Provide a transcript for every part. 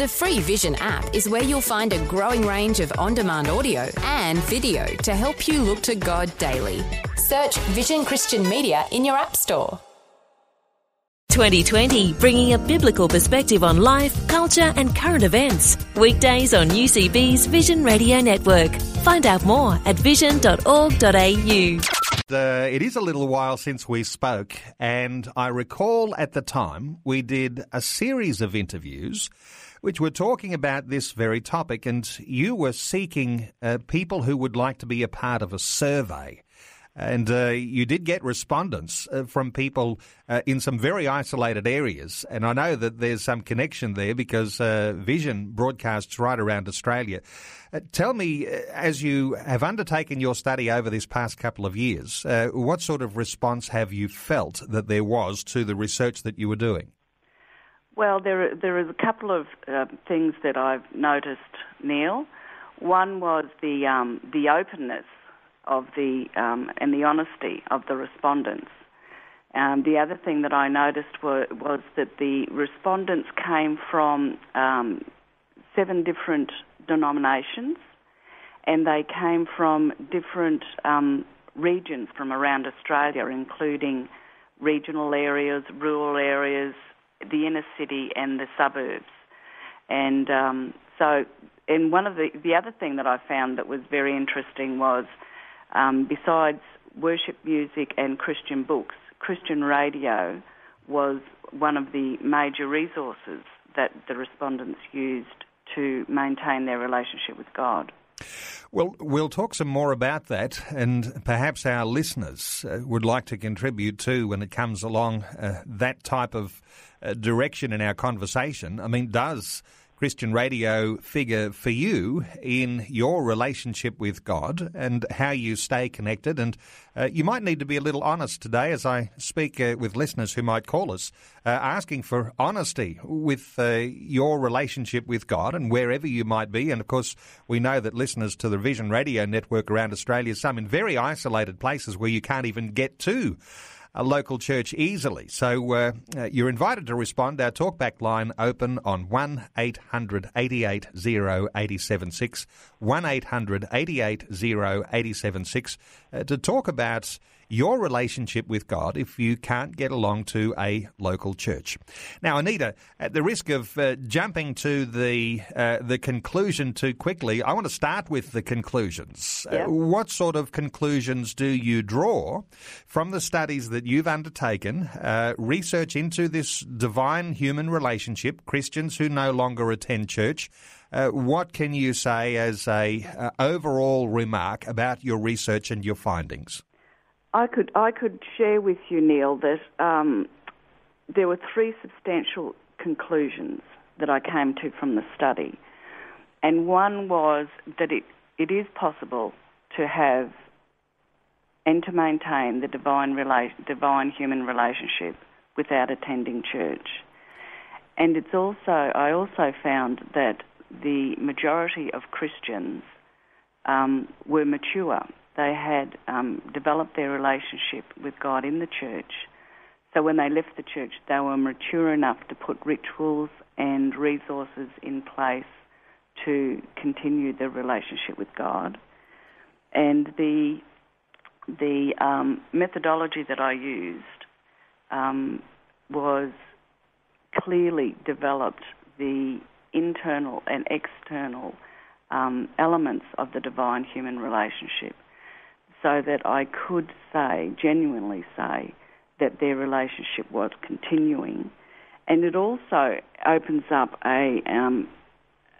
The free Vision app is where you'll find a growing range of on demand audio and video to help you look to God daily. Search Vision Christian Media in your App Store. 2020, bringing a biblical perspective on life, culture, and current events. Weekdays on UCB's Vision Radio Network. Find out more at vision.org.au. Uh, it is a little while since we spoke, and I recall at the time we did a series of interviews which were talking about this very topic, and you were seeking uh, people who would like to be a part of a survey. And uh, you did get respondents uh, from people uh, in some very isolated areas. And I know that there's some connection there because uh, Vision broadcasts right around Australia. Uh, tell me, as you have undertaken your study over this past couple of years, what sort of response have you felt that there was to the research that you were doing? Well, there there is a couple of things that I've noticed, Neil. One was the um, the openness of the um, and the honesty of the respondents. Um, the other thing that I noticed were, was that the respondents came from um, seven different denominations, and they came from different um, regions from around Australia, including regional areas, rural areas, the inner city, and the suburbs. And um, so, and one of the the other thing that I found that was very interesting was um, besides worship music and Christian books, Christian radio was one of the major resources that the respondents used to maintain their relationship with God. Well, we'll talk some more about that, and perhaps our listeners uh, would like to contribute too when it comes along uh, that type of direction in our conversation. I mean, does Christian radio figure for you in your relationship with God and how you stay connected. And uh, you might need to be a little honest today as I speak uh, with listeners who might call us, uh, asking for honesty with uh, your relationship with God and wherever you might be. And of course, we know that listeners to the Vision Radio network around Australia, some in very isolated places where you can't even get to a local church easily. So uh, uh, you're invited to respond. Our talkback line open on 1 800 88 0876, 1 800 88 0876 uh, to talk about your relationship with God if you can't get along to a local church. Now, Anita, at the risk of uh, jumping to the uh, the conclusion too quickly, I want to start with the conclusions. Uh, what sort of conclusions do you draw from the studies that you've undertaken, uh, research into this divine human relationship, Christians who no longer attend church? Uh, what can you say as a uh, overall remark about your research and your findings? I could I could share with you, Neil, that um, there were three substantial conclusions that I came to from the study, and one was that it, it is possible to have and to maintain the divine rela- divine human relationship without attending church. And it's also I also found that the majority of Christians um, were mature they had um, developed their relationship with God in the church. So when they left the church, they were mature enough to put rituals and resources in place to continue their relationship with God. And the the um, methodology that I used um, was clearly developed the internal and external um, elements of the divine human relationship so that I could say, genuinely say, that their relationship was continuing. And it also opens up a, um,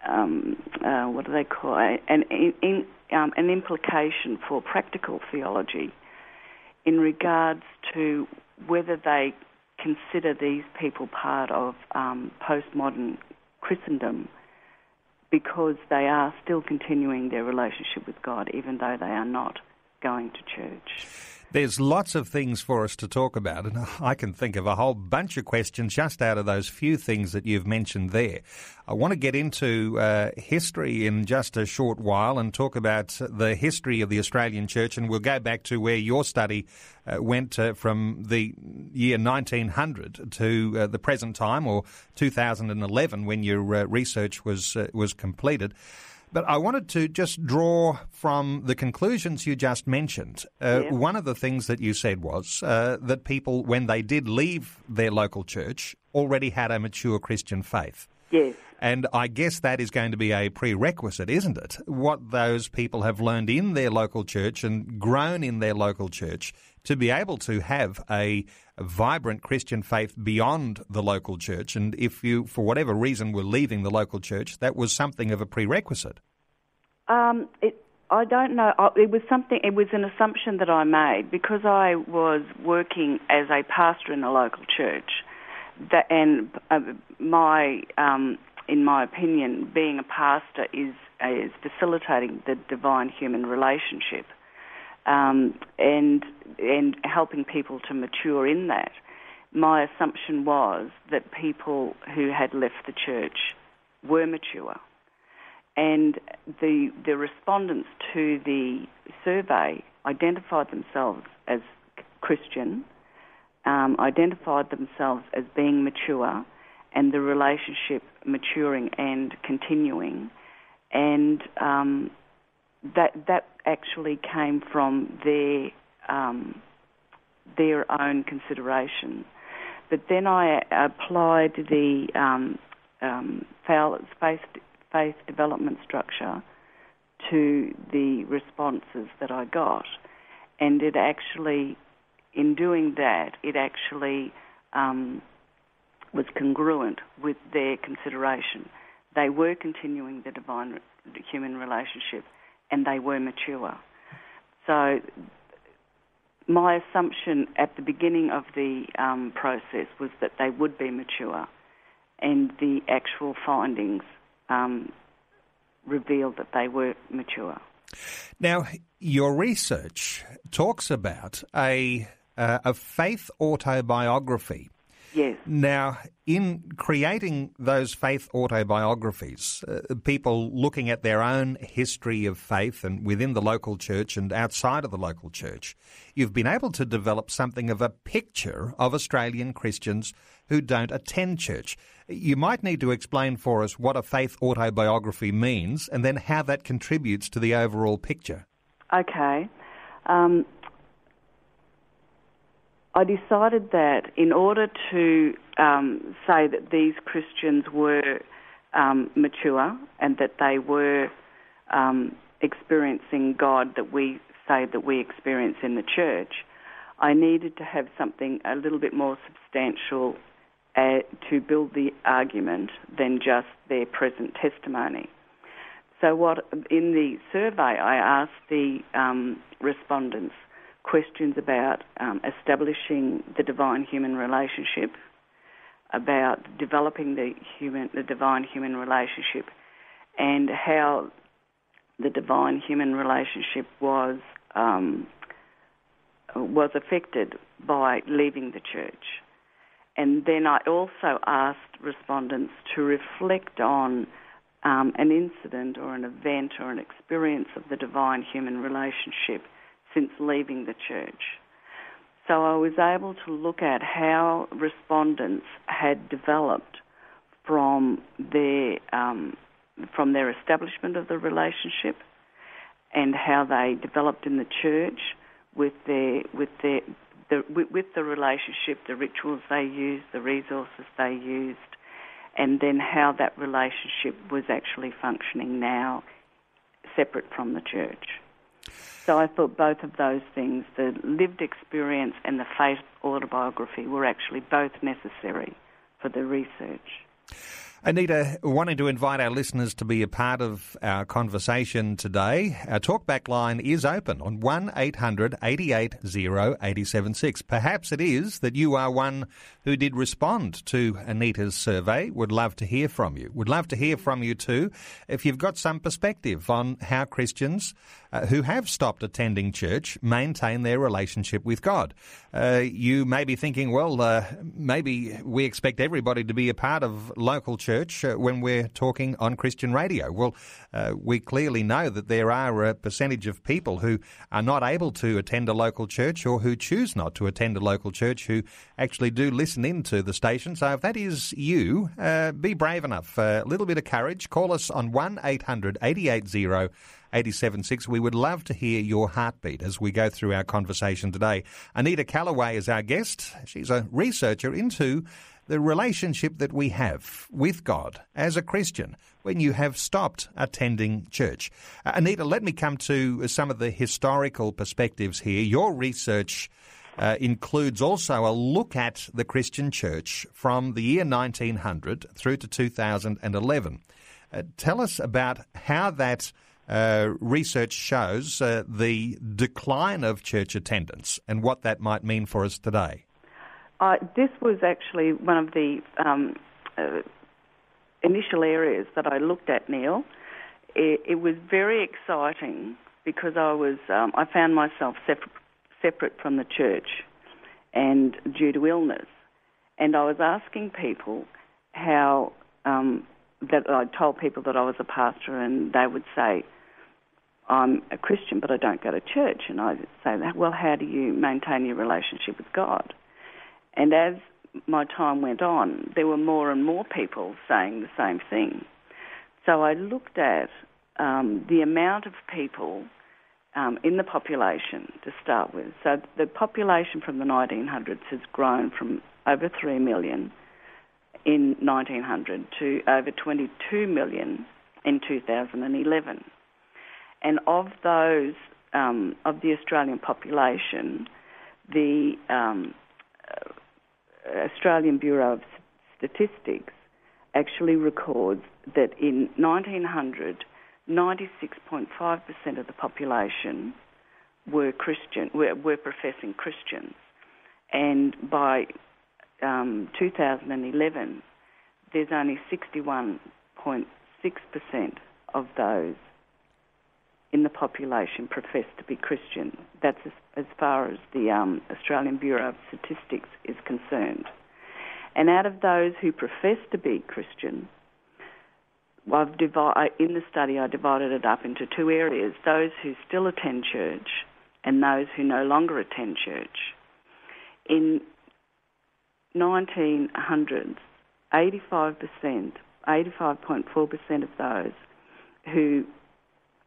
um, uh, what do they call it, an, in, um, an implication for practical theology in regards to whether they consider these people part of um, postmodern Christendom because they are still continuing their relationship with God even though they are not going to church. There's lots of things for us to talk about, and I can think of a whole bunch of questions just out of those few things that you've mentioned there. I want to get into uh, history in just a short while and talk about the history of the Australian Church, and we'll go back to where your study uh, went uh, from the year 1900 to uh, the present time, or 2011, when your uh, research was uh, was completed. But I wanted to just draw from the conclusions you just mentioned. Uh, yeah. One of the things that you said was uh, that people, when they did leave their local church, already had a mature Christian faith. Yes. And I guess that is going to be a prerequisite, isn't it? What those people have learned in their local church and grown in their local church to be able to have a, vibrant Christian faith beyond the local church. And if you, for whatever reason, were leaving the local church, that was something of a prerequisite. Um, it, I don't know. It was something. It was an assumption that I made because I was working as a pastor in a local church, that, and uh, my, um, in my opinion, being a pastor is is facilitating the divine human relationship um, and and helping people to mature in that. My assumption was that people who had left the church were mature, and the the respondents to the survey identified themselves as Christian, um, identified themselves as being mature, and the relationship maturing and continuing, and um, that that actually came from their um, their own consideration. But then I applied the um, um, faith, faith development structure to the responses that I got, and it actually, in doing that, it actually um, was congruent with their consideration. They were continuing the divine human relationship and they were mature. So my assumption at the beginning of the um, process was that they would be mature, and the actual findings um, revealed that they were mature. Now, your research talks about a uh, a faith autobiography Yes. Now, in creating those faith autobiographies, uh, people looking at their own history of faith and within the local church and outside of the local church, you've been able to develop something of a picture of Australian Christians who don't attend church. You might need to explain for us what a faith autobiography means and then how that contributes to the overall picture. Okay. Um, I decided that in order to um, say that these Christians were um, mature and that they were um, experiencing God that we say that we experience in the church, I needed to have something a little bit more substantial uh, to build the argument than just their present testimony. So, what in the survey I asked the um, respondents questions about um, establishing the divine human relationship, about developing the human, the divine human relationship, and how the divine human relationship was um, was affected by leaving the church. And then I also asked respondents to reflect on um, an incident or an event or an experience of the divine human relationship since leaving the church. So I was able to look at how respondents had developed from their um, from their establishment of the relationship and how they developed in the church with their with their the, with, with the relationship, the rituals they used, the resources they used, and then how that relationship was actually functioning now, separate from the church. So I thought both of those things, the lived experience and the faith autobiography, were actually both necessary for the research. Anita, wanting to invite our listeners to be a part of our conversation today, our talkback line is open on 1 800 880 876. Perhaps it is that you are one who did respond to Anita's survey. Would love to hear from you. Would love to hear from you too if you've got some perspective on how Christians uh, who have stopped attending church maintain their relationship with God. Uh, you may be thinking, well, uh, maybe we expect everybody to be a part of local church uh, when we're talking on Christian radio. Well, uh, we clearly know that there are a percentage of people who are not able to attend a local church or who choose not to attend a local church who actually do listen into the station. So if that is you, uh, be brave enough. A little bit of courage. Call us on 1 800 880 876. We would love to hear your heartbeat as we go through our conversation today. Anita Calloway is our guest. She's a researcher into the relationship that we have with God as a Christian when you have stopped attending church. Uh, Anita, let me come to some of the historical perspectives here. Your research uh, includes also a look at the Christian church from the year 1900 through to 2011. Uh, tell us about how that uh, research shows uh, the decline of church attendance and what that might mean for us today. Uh, this was actually one of the um, uh, initial areas that I looked at, Neil. It, it was very exciting because I was um, I found myself separate from the church, and due to illness, and I was asking people how um, that I told people that I was a pastor, and they would say, I'm a Christian, but I don't go to church. And I say, well, how do you maintain your relationship with God? And as my time went on, there were more and more people saying the same thing. So I looked at um, the amount of people um, in the population to start with. So the population from the 1900s has grown from over 3 million in 1900 to over 22 million in 2011. And of those, um, of the Australian population, the um, Australian Bureau of Statistics actually records that in 1900, 96.5% of the population were Christian, were, were professing Christians, and by um, 2011, there's only 61.6% of those in the population profess to be Christian. That's as, as far as the um, Australian Bureau of Statistics is concerned. And out of those who profess to be Christian, I've divi- in the study I divided it up into two areas those who still attend church and those who no longer attend church. In 1900s, 85%, 85.4% of those who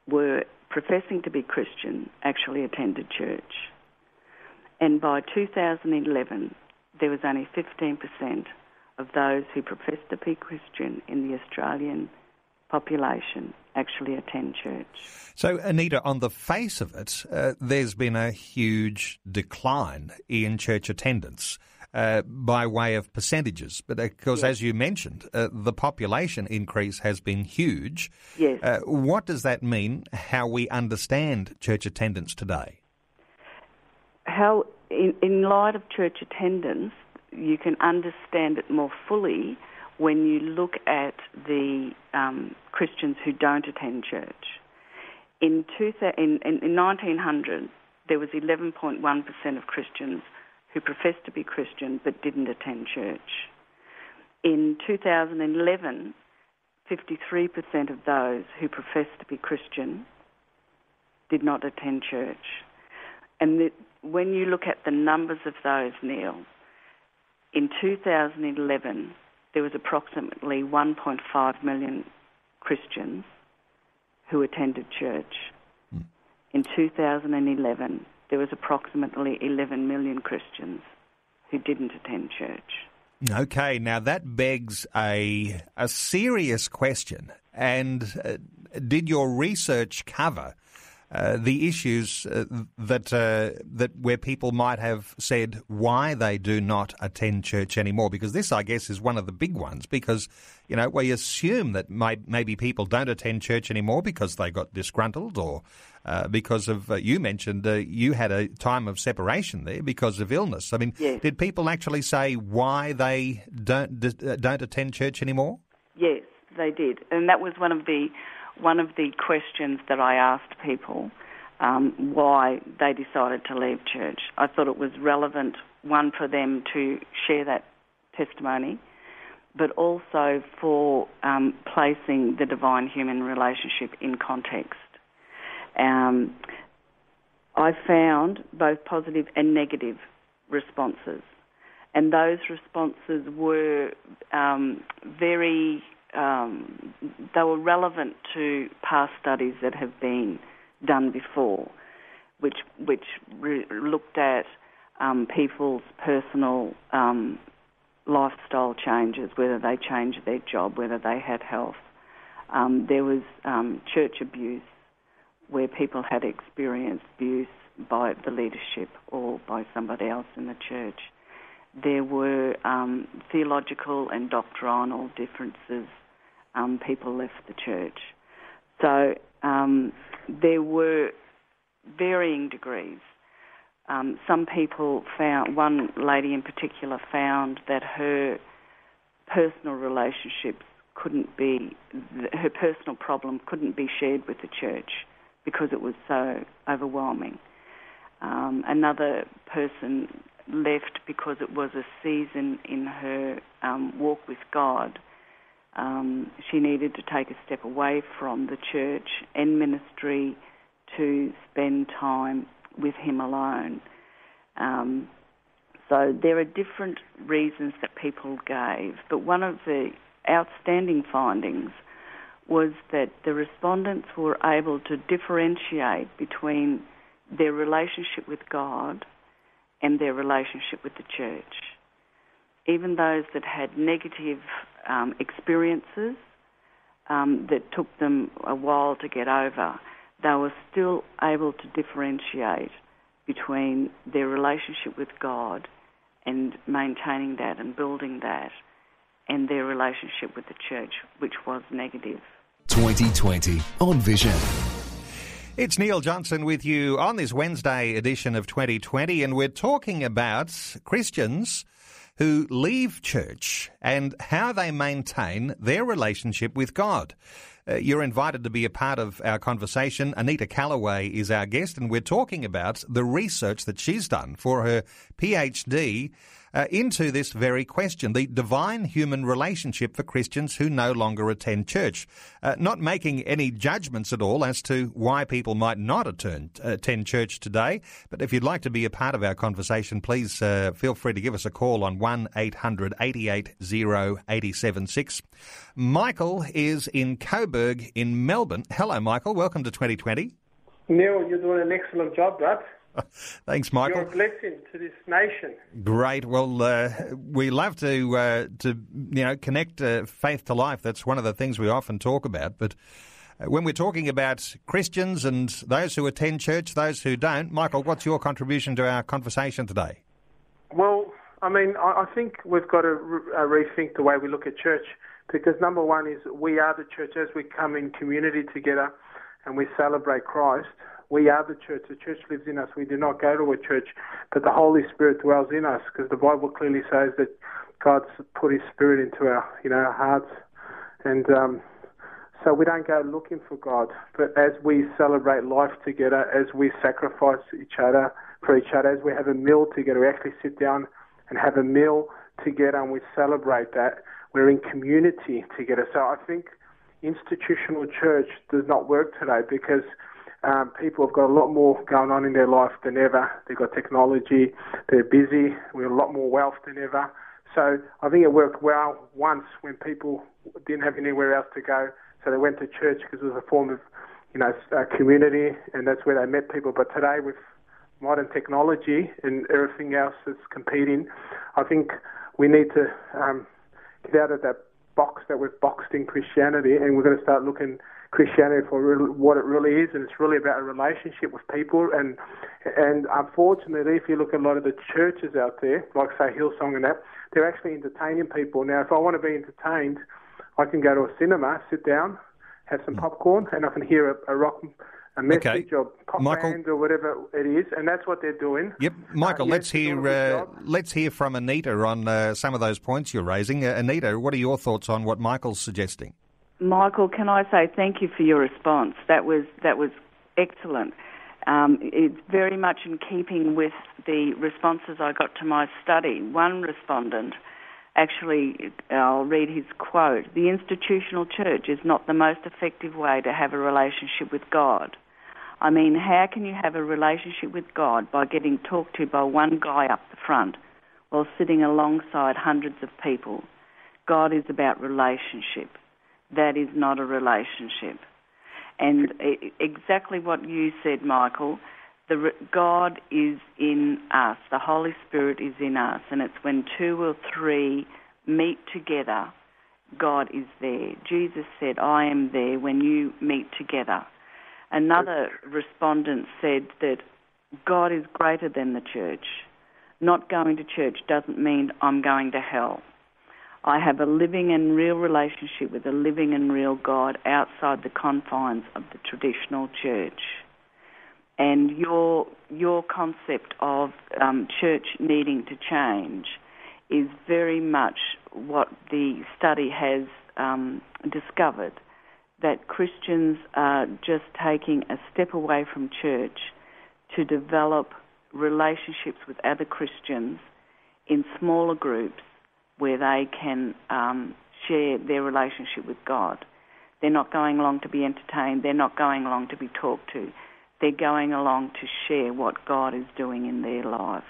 were professing to be Christian actually attended church. And by 2011, there was only 15% of those who professed to be Christian in the Australian population actually attend church. So, Anita, on the face of it, uh, there's been a huge decline in church attendance uh, by way of percentages. But of course, yes. as you mentioned, uh, the population increase has been huge. Yes. Uh, what does that mean? How we understand church attendance today? How, in, in light of church attendance, you can understand it more fully when you look at the um, Christians who don't attend church. In, two, in, in, in 1900, there was 11.1% of Christians who professed to be Christian but didn't attend church. In 2011, 53% of those who professed to be Christian did not attend church. And the, when you look at the numbers of those, Neil, in 2011, there was approximately 1.5 million Christians who attended church. Mm. In 2011, there was approximately 11 million Christians who didn't attend church. Okay, now that begs a a serious question. And uh, did your research cover uh, the issues uh, that uh, that where people might have said why they do not attend church anymore. Because this, I guess, is one of the big ones. Because you know we assume that may, maybe people don't attend church anymore because they got disgruntled or uh, because of uh, you mentioned you had a time of separation there because of illness. I mean, yes. did people actually say why they don't don't attend church anymore? Yes, they did, and that was one of the one of the questions that I asked people um, why they decided to leave church. I thought it was relevant, one, for them to share that testimony, but also for um, placing the divine human relationship in context. Um, I found both positive and negative responses, and those responses were um, very um, they were relevant to past studies that have been done before, which which re- looked at um, people's personal um, lifestyle changes, whether they changed their job, whether they had health. Um, there was um, church abuse, where people had experienced abuse by the leadership or by somebody else in the church. There were um, theological and doctrinal differences. Um, people left the church. So um, there were varying degrees. Um, some people found, one lady in particular found that her personal relationships couldn't be, her personal problem couldn't be shared with the church because it was so overwhelming. Um, another person left because it was a season in her um, walk with God. Um, she needed to take a step away from the church and ministry to spend time with Him alone. Um, so there are different reasons that people gave, but one of the outstanding findings was that the respondents were able to differentiate between their relationship with God and their relationship with the church. Even those that had negative um, experiences um, that took them a while to get over, they were still able to differentiate between their relationship with God and maintaining that and building that and their relationship with the church, which was negative. 2020 on Vision. It's Neil Johnson with you on this Wednesday edition of 2020, and we're talking about Christians who leave church and how they maintain their relationship with God. Uh, you're invited to be a part of our conversation. Anita Calloway is our guest, and we're talking about the research that she's done for her PhD uh, into this very question the divine human relationship for Christians who no longer attend church. Uh, not making any judgments at all as to why people might not attend, attend church today, but if you'd like to be a part of our conversation, please uh, feel free to give us a call on 1 800 88 876. Michael is in Coburg in Melbourne. Hello, Michael. Welcome to 2020. Neil, you're doing an excellent job, bud. Thanks, Michael. You're a blessing to this nation. Great. Well, uh, we love to uh, to you know connect uh, faith to life. That's one of the things we often talk about. But uh, when we're talking about Christians and those who attend church, those who don't, Michael, what's your contribution to our conversation today? Well, I mean, I, I think we've got to re- uh, rethink the way we look at church because number one is we are the church as we come in community together and we celebrate Christ. We are the church. The church lives in us. We do not go to a church, but the Holy Spirit dwells in us because the Bible clearly says that God's put His Spirit into our, you know, our hearts, and um, so we don't go looking for God. But as we celebrate life together, as we sacrifice each other for each other, as we have a meal together, we actually sit down and have a meal together, and we celebrate that. We're in community together. So I think institutional church does not work today because um, people have got a lot more going on in their life than ever. They've got technology, they're busy, we have a lot more wealth than ever. So I think it worked well once when people didn't have anywhere else to go, so they went to church because it was a form of, you know, community, and that's where they met people. But today, with modern technology and everything else that's competing, I think we need to um, get out of that box that we've boxed in Christianity, and we're going to start looking Christianity for what it really is, and it's really about a relationship with people. And and unfortunately, if you look at a lot of the churches out there, like say Hillsong and that, they're actually entertaining people. Now, if I want to be entertained, I can go to a cinema, sit down, have some popcorn, and I can hear a, a rock a message okay. or pop Michael, band or whatever it is, and that's what they're doing. Yep, Michael. Uh, let's hear uh, let's hear from Anita on uh, some of those points you're raising. Uh, Anita, what are your thoughts on what Michael's suggesting? Michael, can I say thank you for your response? That was that was excellent. Um, it's very much in keeping with the responses I got to my study. One respondent actually, I'll read his quote The institutional church is not the most effective way to have a relationship with God. I mean, how can you have a relationship with God by getting talked to by one guy up the front while sitting alongside hundreds of people? God is about relationship. That is not a relationship. And exactly what you said, Michael, the God is in us. The Holy Spirit is in us, and it's when two or three meet together, God is there. Jesus said, "I am there when you meet together." Another respondent said that God is greater than the church. Not going to church doesn't mean I'm going to hell. I have a living and real relationship with a living and real God outside the confines of the traditional church. And your your concept of um, church needing to change is very much what the study has um, discovered that Christians are just taking a step away from church to develop relationships with other Christians in smaller groups where they can um, share their relationship with God. They're not going along to be entertained, they're not going along to be talked to. They're going along to share what God is doing in their life.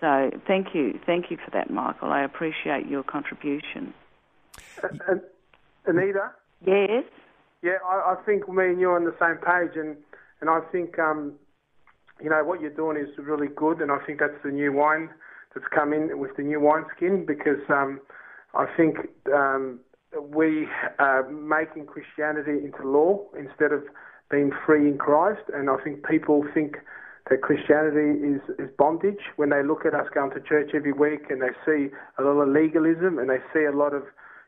So thank you. Thank you for that, Michael. I appreciate your contribution. Uh, Anita? Yes? Yeah, I, I, think me and you are on the same page, and, and I think, um, you know, what you're doing is really good, and I think that's the new wine that's come in with the new wine skin because um, I think um, we are making Christianity into law instead of being free in Christ, and I think people think that Christianity is, is bondage when they look at us going to church every week and they see a lot of legalism and they see a lot of,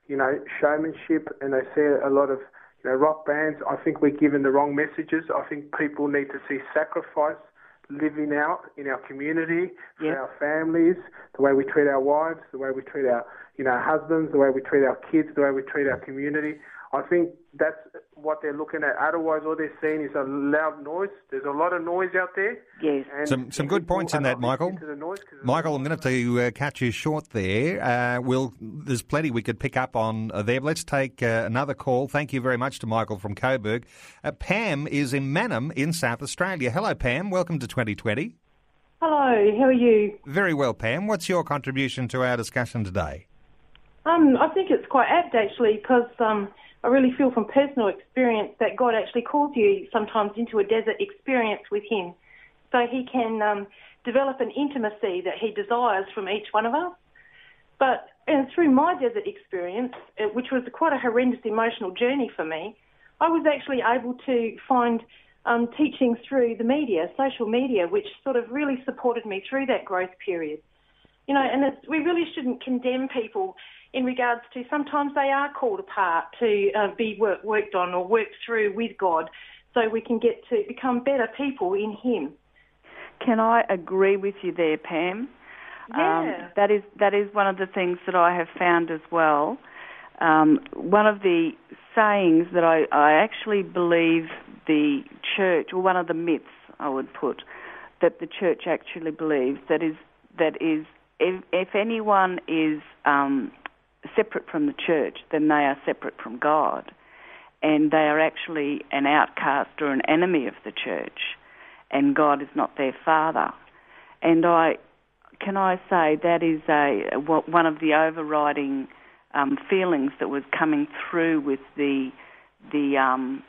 you know, showmanship and they see a lot of, you know, rock bands. I think we're given the wrong messages. I think people need to see sacrifice living out in our community, for our families, the way we treat our wives, the way we treat our, you know, husbands, the way we treat our kids, the way we treat our community. I think that's what they're looking at. Otherwise, all they're seeing is a loud noise. There's a lot of noise out there. Yes. some some good points in that, Michael. Michael, I'm going to have to uh, catch you short there. Uh, we'll, there's plenty we could pick up on uh, there. Let's take uh, another call. Thank you very much to Michael from Coburg. Uh, Pam is in Mannum in South Australia. Hello, Pam. Welcome to 2020. Hello. How are you? Very well, Pam. What's your contribution to our discussion today? Um, I think it's quite apt actually because um, I really feel from personal experience that God actually calls you sometimes into a desert experience with Him so He can um, develop an intimacy that He desires from each one of us. But and through my desert experience, uh, which was quite a horrendous emotional journey for me, I was actually able to find um, teaching through the media, social media, which sort of really supported me through that growth period. You know, and we really shouldn't condemn people in regards to sometimes they are called apart to uh, be work, worked on or worked through with God so we can get to become better people in Him. Can I agree with you there, Pam? Yeah. Um, that is that is one of the things that I have found as well. Um, one of the sayings that I, I actually believe the church, or one of the myths I would put, that the church actually believes that is that is if, if anyone is um, separate from the church, then they are separate from God. And they are actually an outcast or an enemy of the church. And God is not their father. And I, can I say that is a one of the overriding um, feelings that was coming through with the the um,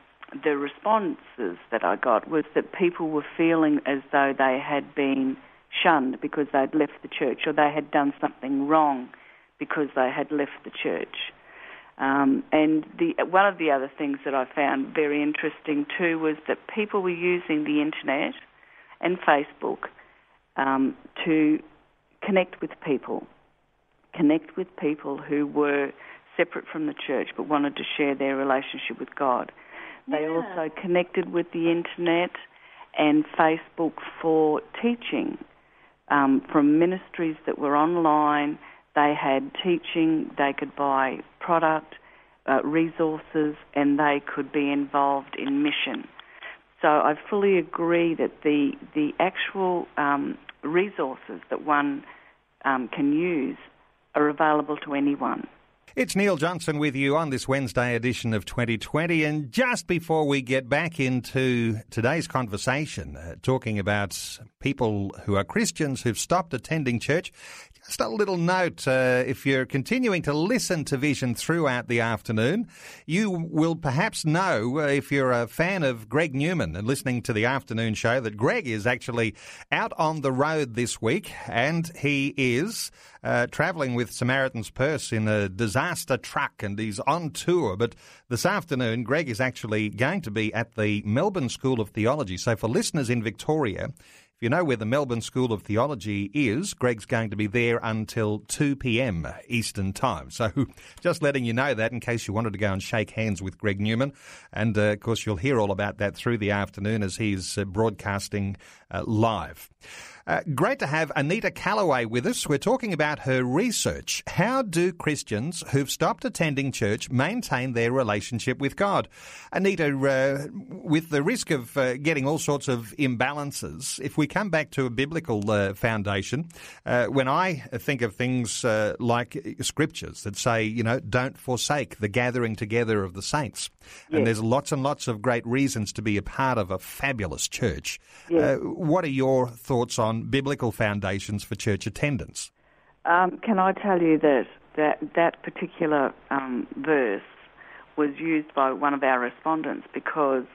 the responses that I got was that people were feeling as though they had been shunned because they'd left the church or they had done something wrong because they had left the church. Um, and the, one of the other things that I found very interesting too was that people were using the internet and Facebook um, to connect with people, connect with people who were separate from the church but wanted to share their relationship with God. They yeah. also connected with the internet and Facebook for teaching um, from ministries that were online they had teaching, they could buy product, uh, resources, and they could be involved in mission. So I fully agree that the the actual um, resources that one um, can use are available to anyone. It's Neil Johnson with you on this Wednesday edition of 2020. And just before we get back into today's conversation, uh, talking about people who are Christians who've stopped attending church, just a little note uh, if you're continuing to listen to Vision throughout the afternoon, you will perhaps know, uh, if you're a fan of Greg Newman and listening to the afternoon show, that Greg is actually out on the road this week and he is uh, travelling with Samaritan's Purse in a disaster truck and he's on tour. But this afternoon, Greg is actually going to be at the Melbourne School of Theology. So for listeners in Victoria, if you know where the Melbourne School of Theology is, Greg's going to be there until 2 p.m. Eastern Time. So just letting you know that in case you wanted to go and shake hands with Greg Newman. And uh, of course, you'll hear all about that through the afternoon as he's uh, broadcasting uh, live. Uh, great to have Anita Calloway with us. We're talking about her research. How do Christians who've stopped attending church maintain their relationship with God? Anita, uh, with the risk of uh, getting all sorts of imbalances, if we come back to a biblical uh, foundation, uh, when I think of things uh, like scriptures that say, you know, don't forsake the gathering together of the saints, yes. and there's lots and lots of great reasons to be a part of a fabulous church. Yes. What are your thoughts on biblical foundations for church attendance. Um, can I tell you that that, that particular um, verse was used by one of our respondents because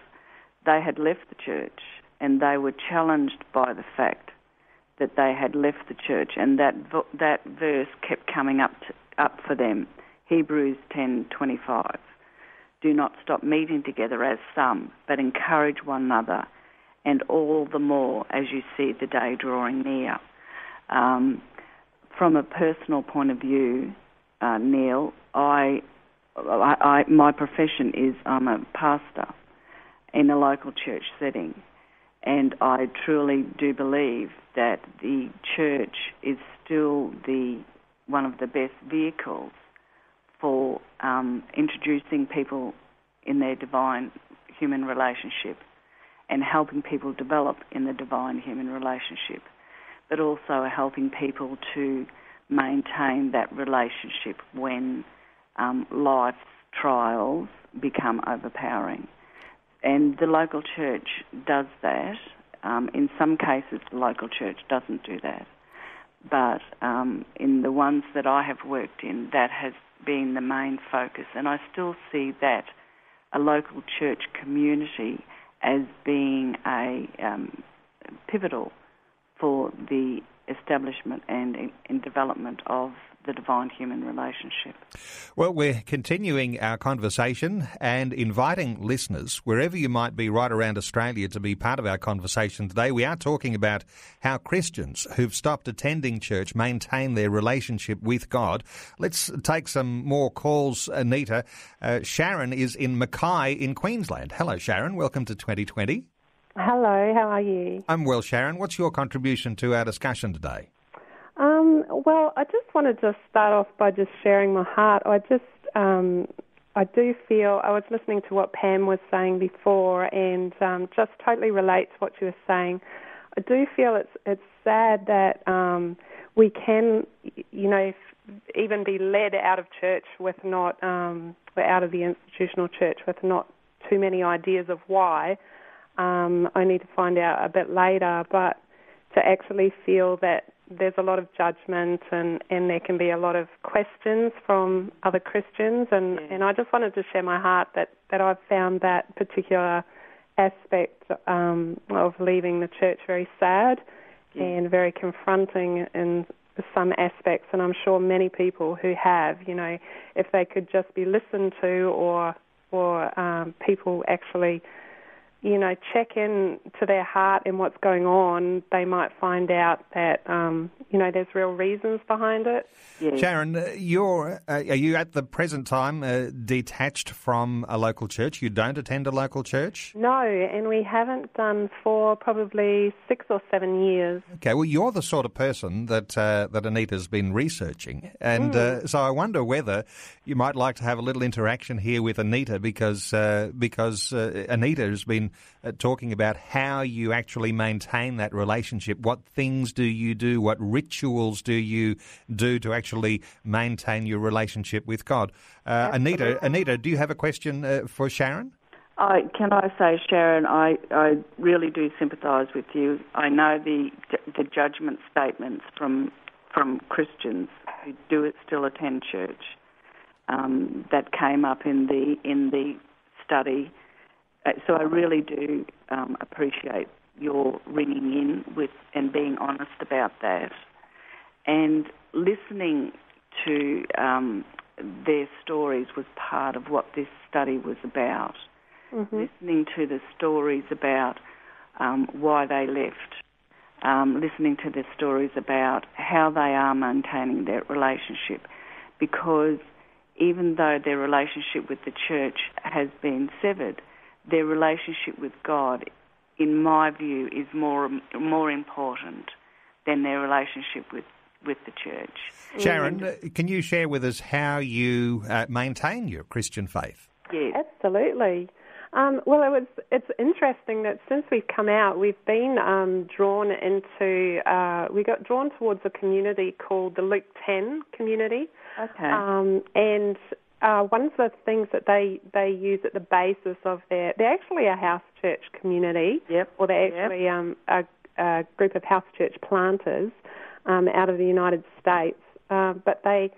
they had left the church and they were challenged by the fact that they had left the church, and that that verse kept coming up to, up for them. Hebrews ten twenty five. Do not stop meeting together as some, but encourage one another, and all the more as you see the day drawing near. Um, from a personal point of view, uh, Neil, I, I, I, my profession is I'm a pastor in a local church setting, and I truly do believe that the church is still the one of the best vehicles for um, introducing people in their divine human relationship and helping people develop in the divine human relationship, but also helping people to maintain that relationship when um, life's trials become overpowering. And the local church does that. Um, in some cases, the local church doesn't do that. But um, in the ones that I have worked in, that has been the main focus. And I still see that a local church community as being a um, pivotal for the establishment and in development of the divine human relationship. Well, we're continuing our conversation and inviting listeners, wherever you might be right around Australia, to be part of our conversation today. We are talking about how Christians who've stopped attending church maintain their relationship with God. Let's take some more calls, Anita. Uh, Sharon is in Mackay in Queensland. Hello, Sharon. Welcome to 2020. Hello, how are you? I'm well, Sharon. What's your contribution to our discussion today? Well, I just wanted to start off by just sharing my heart. I just, um, I do feel I was listening to what Pam was saying before, and um, just totally relates what she was saying. I do feel it's it's sad that um, we can, you know, even be led out of church with not, um, out of the institutional church with not too many ideas of why. Um, only to find out a bit later, but to actually feel that there's a lot of judgment and, and there can be a lot of questions from other Christians and, yeah. and I just wanted to share my heart that, that I've found that particular aspect um, of leaving the church very sad yeah. and very confronting in some aspects and I'm sure many people who have, you know, if they could just be listened to or or um, people actually you know, check in to their heart and what's going on, they might find out that, um, you know, there's real reasons behind it. Yeah. Sharon, uh, you're, uh, are you at the present time uh, detached from a local church? You don't attend a local church? No, and we haven't done for probably six or seven years. Okay, well, you're the sort of person that uh, that Anita's been researching, and mm. so I wonder whether you might like to have a little interaction here with Anita because uh, because Anita has been uh, talking about how you actually maintain that relationship. What things do you do? What rituals do you do to actually maintain your relationship with God? Uh, Anita, Anita, do you have a question uh, for Sharon? I, can I say, Sharon, I, I really do sympathise with you. I know the the judgment statements from from Christians who do still attend church um, that came up in the in the study. Uh, so I really do um, appreciate your ringing in with and being honest about that, and listening to um, their stories was part of what this study was about. Mm-hmm. Listening to the stories about um, why they left, um, listening to the stories about how they are maintaining their relationship, because even though their relationship with the church has been severed, their relationship with God, in my view, is more more important than their relationship with, with the church. Sharon, mm. can you share with us how you uh, maintain your Christian faith? Yes. Absolutely. Um, well, it was, it's interesting that since we've come out, we've been um, drawn into, uh, we got drawn towards a community called the Luke 10 community. Okay. Um, and uh, one of the things that they, they use at the basis of their, they're actually a house church community. Yep. Or they're actually yep. um, a, a, group of house church planters um, out of the United States. Uh, but they,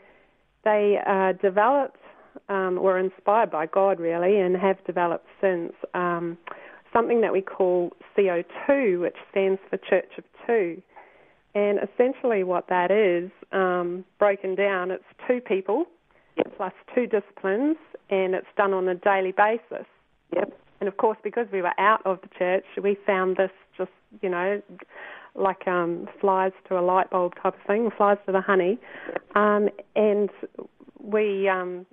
they uh, developed um, were inspired by God really and have developed since um, something that we call CO2, which stands for Church of Two. And essentially, what that is, um, broken down, it's two people. Plus two disciplines, and it's done on a daily basis. Yep. And of course, because we were out of the church, we found this just, you know, like um, flies to a light bulb type of thing, flies to the honey. Um, and we um,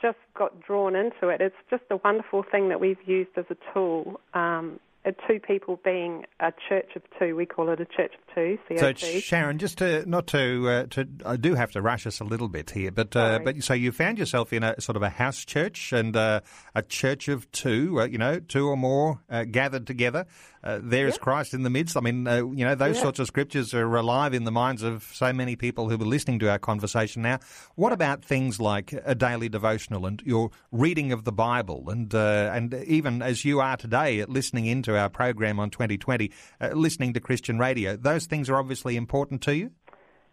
just got drawn into it. It's just a wonderful thing that we've used as a tool. Um, two people being a church of two. We call it a church of two. CO2. So Sharon, just to not to uh, to I do have to rush us a little bit here, but uh, but so you found yourself in a sort of a house church and uh, a church of two. Uh, you know, two or more uh, gathered together. Uh, there is yep. Christ in the midst. I mean, uh, you know, those sorts of scriptures are alive in the minds of so many people who are listening to our conversation now. What about things like a daily devotional and your reading of the Bible, and uh, and even as you are today, listening into our program on 2020, uh, listening to Christian radio, those things are obviously important to you.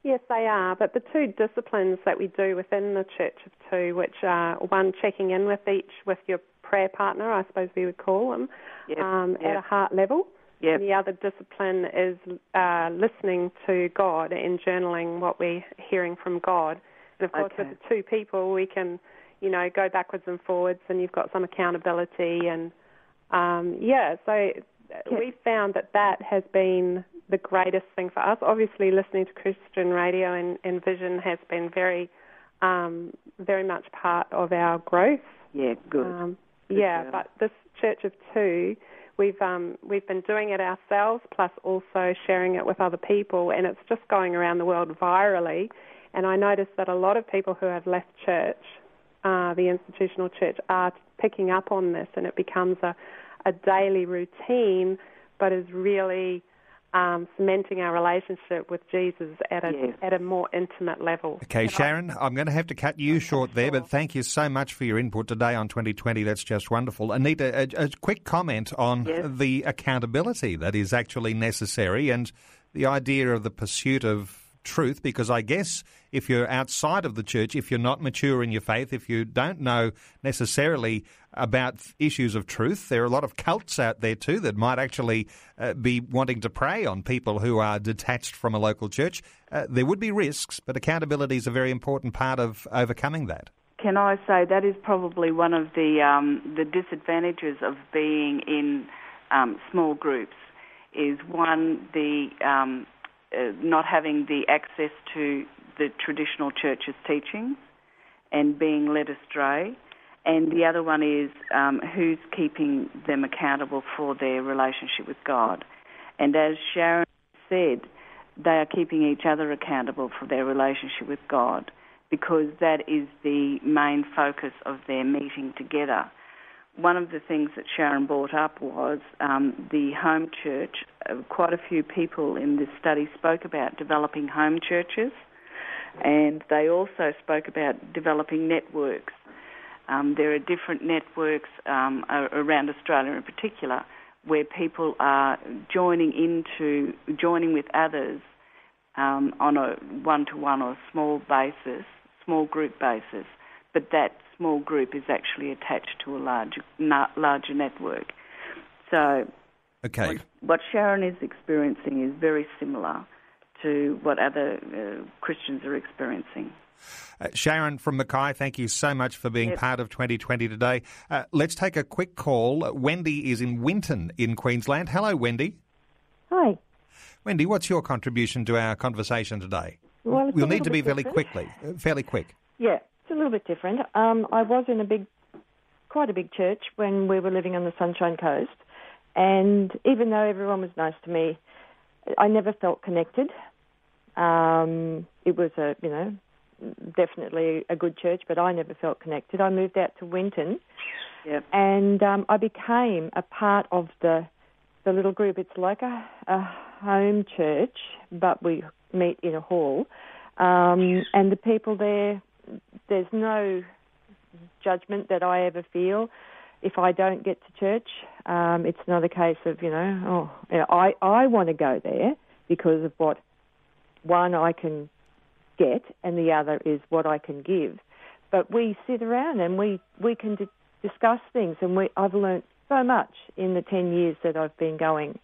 Yes, they are. But the two disciplines that we do within the Church of Two, which are one checking in with each with your prayer partner, I suppose we would call them, yep, um, yep. at a heart level. Yep. And the other discipline is uh, listening to God and journaling what we're hearing from God. And of course, okay. with the two people, we can, you know, go backwards and forwards, and you've got some accountability. And um, yeah, so we found that that has been the greatest thing for us. Obviously, listening to Christian radio and, and Vision has been very, um, very much part of our growth. Yeah, good. Um, yeah, but this Church of Two, we've um, we've been doing it ourselves, plus also sharing it with other people, and it's just going around the world virally. And I noticed that a lot of people who have left church, uh, the institutional church, are picking up on this, and it becomes a, a daily routine, but is really um, cementing our relationship with Jesus at a yes. at a more intimate level. Okay, Sharon, I'm going to have to cut you short there, but thank you so much for your input today on 2020. That's just wonderful. Anita, a, a quick comment on yes. the accountability that is actually necessary and the idea of the pursuit of truth because I guess if you're outside of the church, if you're not mature in your faith, if you don't know necessarily about issues of truth, there are a lot of cults out there too that might actually uh, be wanting to prey on people who are detached from a local church. Uh, there would be risks, but accountability is a very important part of overcoming that. Can I say that is probably one of the um, the disadvantages of being in um, small groups is one the um, uh, not having the access to the traditional church's teachings and being led astray. And the other one is um, who's keeping them accountable for their relationship with God. And as Sharon said, they are keeping each other accountable for their relationship with God because that is the main focus of their meeting together. One of the things that Sharon brought up was um, the home church. Uh, quite a few people in this study spoke about developing home churches, and they also spoke about developing networks. Um, there are different networks um, around Australia in particular where people are joining into joining with others um, on a one-to-one or small basis, small group basis, but that small group is actually attached to a larger larger network. So, okay. what, what Sharon is experiencing is very similar to what other uh, Christians are experiencing. Uh, Sharon from Mackay, thank you so much for being yep. part of 2020 today. Uh, let's take a quick call. Wendy is in Winton in Queensland. Hello, Wendy. Hi. Wendy, what's your contribution to our conversation today? Well, we'll need to be fairly quickly, uh, fairly quick. Yeah, it's a little bit different. Um, I was in a big, quite a big church when we were living on the Sunshine Coast, and even though everyone was nice to me, I never felt connected. Um, it was a, you know, definitely a good church, but I never felt connected. I moved out to Winton, yep. and um, I became a part of the the little group. It's like a, a home church, but we meet in a hall, um, and the people there. There's no judgment that I ever feel. If I don't get to church, um, it's not a case of you know, oh, you know, I I want to go there because of what one I can get, and the other is what I can give. But we sit around and we we can discuss things, and we I've learnt so much in the ten years that I've been going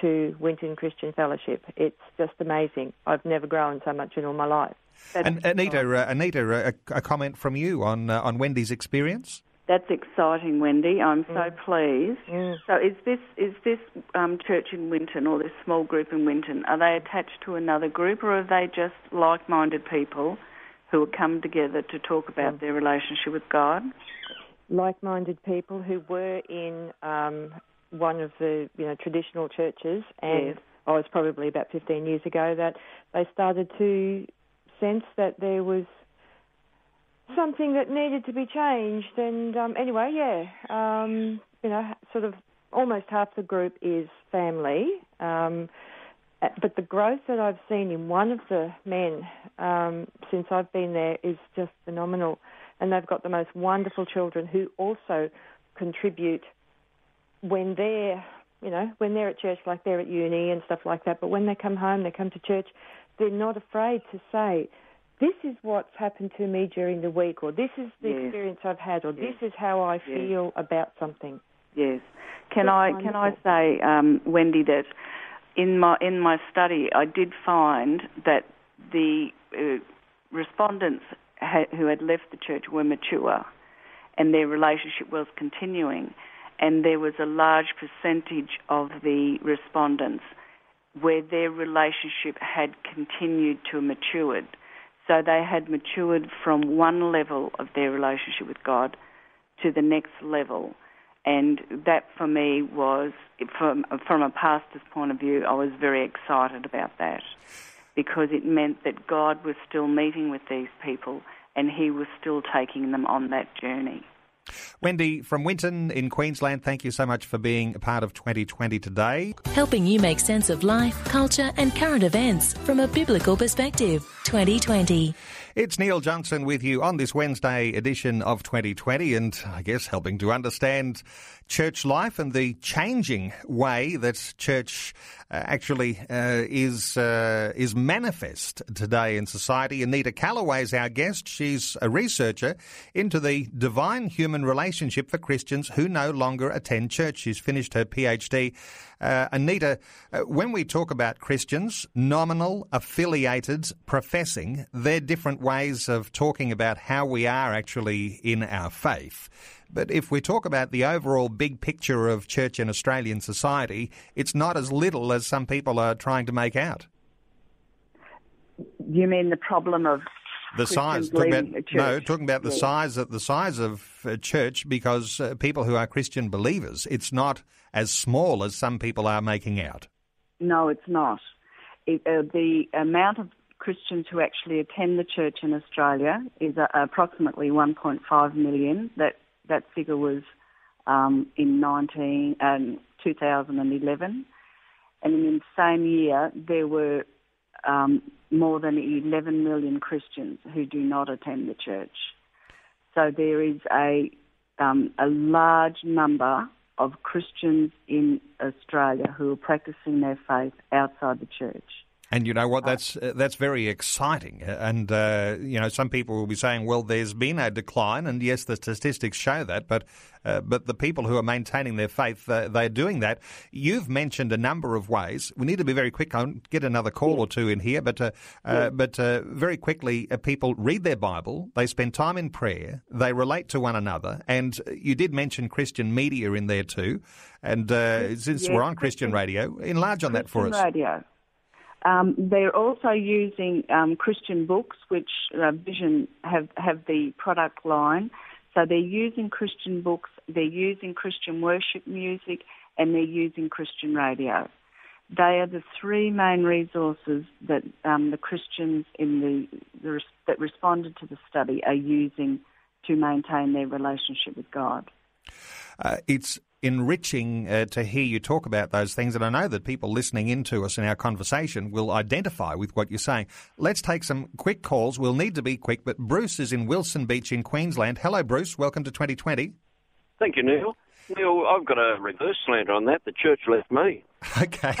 to Winton Christian Fellowship. It's just amazing. I've never grown so much in all my life. And Anita, uh, Anita, uh, a, a, comment from you on uh, on Wendy's experience. That's exciting, Wendy. I'm so Mm. pleased. Mm. So, is this is this um, church in Winton or this small group in Winton? Are they attached to another group, or are they just like-minded people who have come together to talk about Mm. their relationship with God? Like-minded people who were in um, one of the you know traditional churches, and Yes. I was probably about 15 years ago that they started to sense that there was something that needed to be changed. And um, anyway, yeah, um, you know, sort of almost half the group is family. Um, but the growth that I've seen in one of the men um, since I've been there is just phenomenal. And they've got the most wonderful children who also contribute when they're, you know, when they're at church, like they're at uni and stuff like that. But when they come home, they come to church, they're not afraid to say, this is what's happened to me during the week, or this is the Yes. experience I've had, or Yes. this is how I Yes. feel about something. Yes. Can That's I can I say, um, Wendy, that in my in my study, I did find that the uh, respondents ha- who had left the church were mature, and their relationship was continuing, and there was a large percentage of the respondents where their relationship had continued to matured. So they had matured from one level of their relationship with God to the next level. And that for me was, from, from a pastor's point of view, I was very excited about that because it meant that God was still meeting with these people and He was still taking them on that journey. Wendy from Winton in Queensland, thank you so much for being a part of 2020 today. Helping you make sense of life, culture, and current events from a biblical perspective. 2020. It's Neil Johnson with you on this Wednesday edition of 2020, and I guess helping to understand church life and the changing way that church uh, actually uh, is uh, is manifest today in society. Anita Callaway is our guest. She's a researcher into the divine human relationship for Christians who no longer attend church. She's finished her PhD. Uh, Anita, uh, when we talk about Christians, nominal, affiliated, professing, they're different ways of talking about how we are actually in our faith. But if we talk about the overall big picture of church in Australian society, it's not as little as some people are trying to make out. You mean the problem of The Christians size, talking about, no, talking about the Yes. size of the size of uh, church, because uh, people who are Christian believers, it's not as small as some people are making out. No, it's not. It, uh, the amount of Christians who actually attend the church in Australia is uh, approximately 1.5 million. That that figure was um, in 19, um, 2011. And in the same year, there were um, more than 11 million Christians who do not attend the church. So there is a, um, a large number of Christians in Australia who are practicing their faith outside the church. And you know what? That's uh, that's very exciting. And uh, you know, some people will be saying, "Well, there's been a decline," and yes, the statistics show that. But uh, but the people who are maintaining their faith, uh, they're doing that. You've mentioned a number of ways. We need to be very quick. I'll get another call or two in here, but uh, uh, yeah. but very quickly, people read their Bible. They spend time in prayer. They relate to one another. And you did mention Christian media in there too. And since we're on Christian radio, enlarge on Christian that for us. Radio. Um, they're also using um, Christian books, which uh, Vision have, have the product line. So they're using Christian books, they're using Christian worship music, and they're using Christian radio. They are the three main resources that um, the Christians in the, the that responded to the study are using to maintain their relationship with God. Uh, it's enriching uh, to hear you talk about those things. And I know that people listening into us in our conversation will identify with what you're saying. Let's take some quick calls. We'll need to be quick, but Bruce is in Wilson Beach in Queensland. Hello, Bruce. Welcome to 2020. Thank you, Neil. Neil, I've got a reverse slant on that. The church left me. Okay.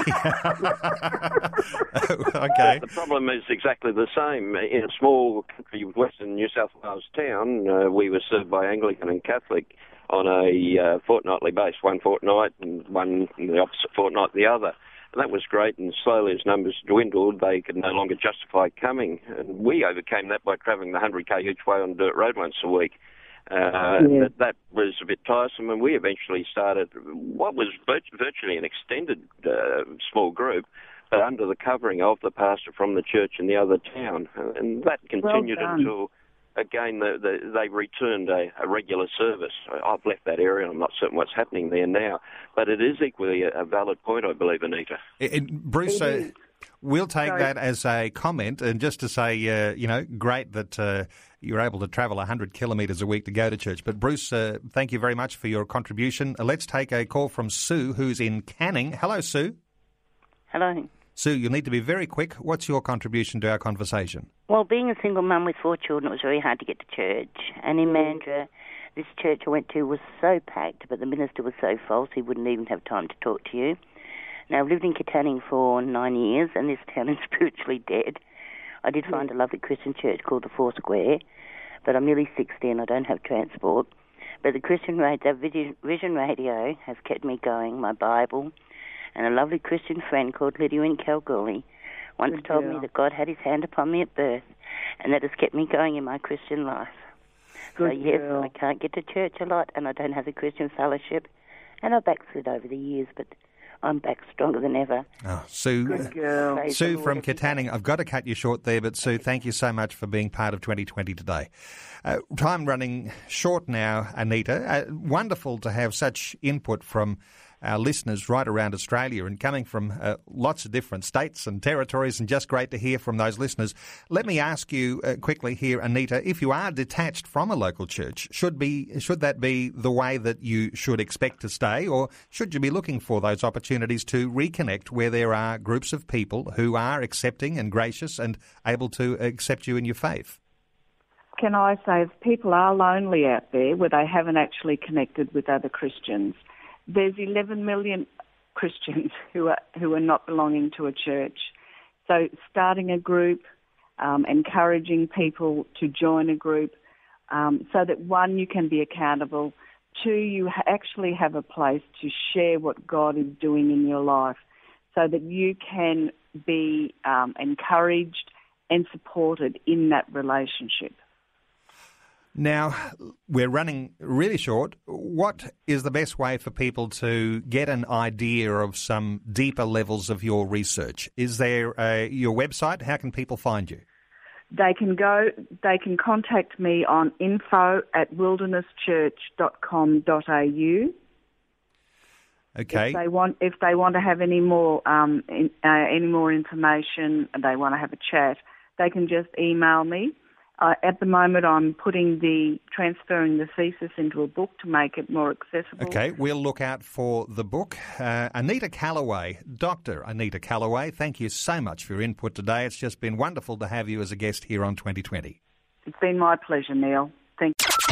okay. The problem is exactly the same. In a small country, western New South Wales town, uh, we were served by Anglican and Catholic on a uh, fortnightly base, one fortnight and one in the opposite fortnight the other. And that was great, and slowly as numbers dwindled, they could no longer justify coming. And we overcame that by travelling the 100k each way on dirt road once a week. Uh, yeah. that, that, was a bit tiresome, and we eventually started what was virtually an extended uh, small group, but under the covering of the pastor from the church in the other town. And that continued well until again, the, the, they returned a, a, regular service. I've left that area. And I'm not certain what's happening there now, but it is equally a, a valid point, I believe, Anita. Bruce, uh, we'll take Sorry. that as a comment, and just to say, uh, you know, great that uh, you're able to travel 100 kilometres a week to go to church. But Bruce, uh, thank you very much for your contribution. Uh, let's take a call from Sue, who's in Canning. Hello, Sue. Hello. Sue, you'll need to be very quick. What's your contribution to our conversation? Well, being a single mum with four children, it was very hard to get to church. And in Mandurah, this church I went to was so packed, but the minister was so false he wouldn't even have time to talk to you. Now, I've lived in Katanning for nine years, and this town is spiritually dead. I did find a lovely Christian church called the Four Square, but I'm nearly 60 and I don't have transport. But the Christian radio, Vision Radio has kept me going, my Bible, and a lovely Christian friend called Lydia in Kalgoorlie once Good told deal. me that God had his hand upon me at birth, and that has kept me going in my Christian life. Good so, yes, girl. I can't get to church a lot, and I don't have a Christian fellowship, and I've backslid over the years, but I'm back stronger than ever. Oh, Sue, Good girl. Sue from Katanning, I've got to cut you short there, but Sue, thank you so much for being part of 2020 today. Uh, time running short now, Anita. Uh, wonderful to have such input from our listeners right around Australia and coming from uh, lots of different states and territories, and just great to hear from those listeners. Let me ask you uh, quickly here, Anita, if you are detached from a local church, should be should that be the way that you should expect to stay, or should you be looking for those opportunities to reconnect where there are groups of people who are accepting and gracious and able to accept you in your faith? Can I say, if people are lonely out there where they haven't actually connected with other Christians, there's 11 million Christians who are who are not belonging to a church. So starting a group, um, encouraging people to join a group, um, so that one you can be accountable, two you ha- actually have a place to share what God is doing in your life, so that you can be um, encouraged and supported in that relationship. Now, we're running really short. What is the best way for people to get an idea of some deeper levels of your research? Is there a, your website? How can people find you? They can go, they can contact me on info at wildernesschurch.com.au. Okay. If they want, if they want to have any more, um, in, uh, any more information, and they want to have a chat, they can just email me Uh, at the moment, I'm putting the transferring the thesis into a book to make it more accessible. Okay, we'll look out for the book. Uh, Anita Callaway, Dr. Anita Callaway, thank you so much for your input today. It's just been wonderful to have you as a guest here on 2020. It's been my pleasure, Neil. Thank you.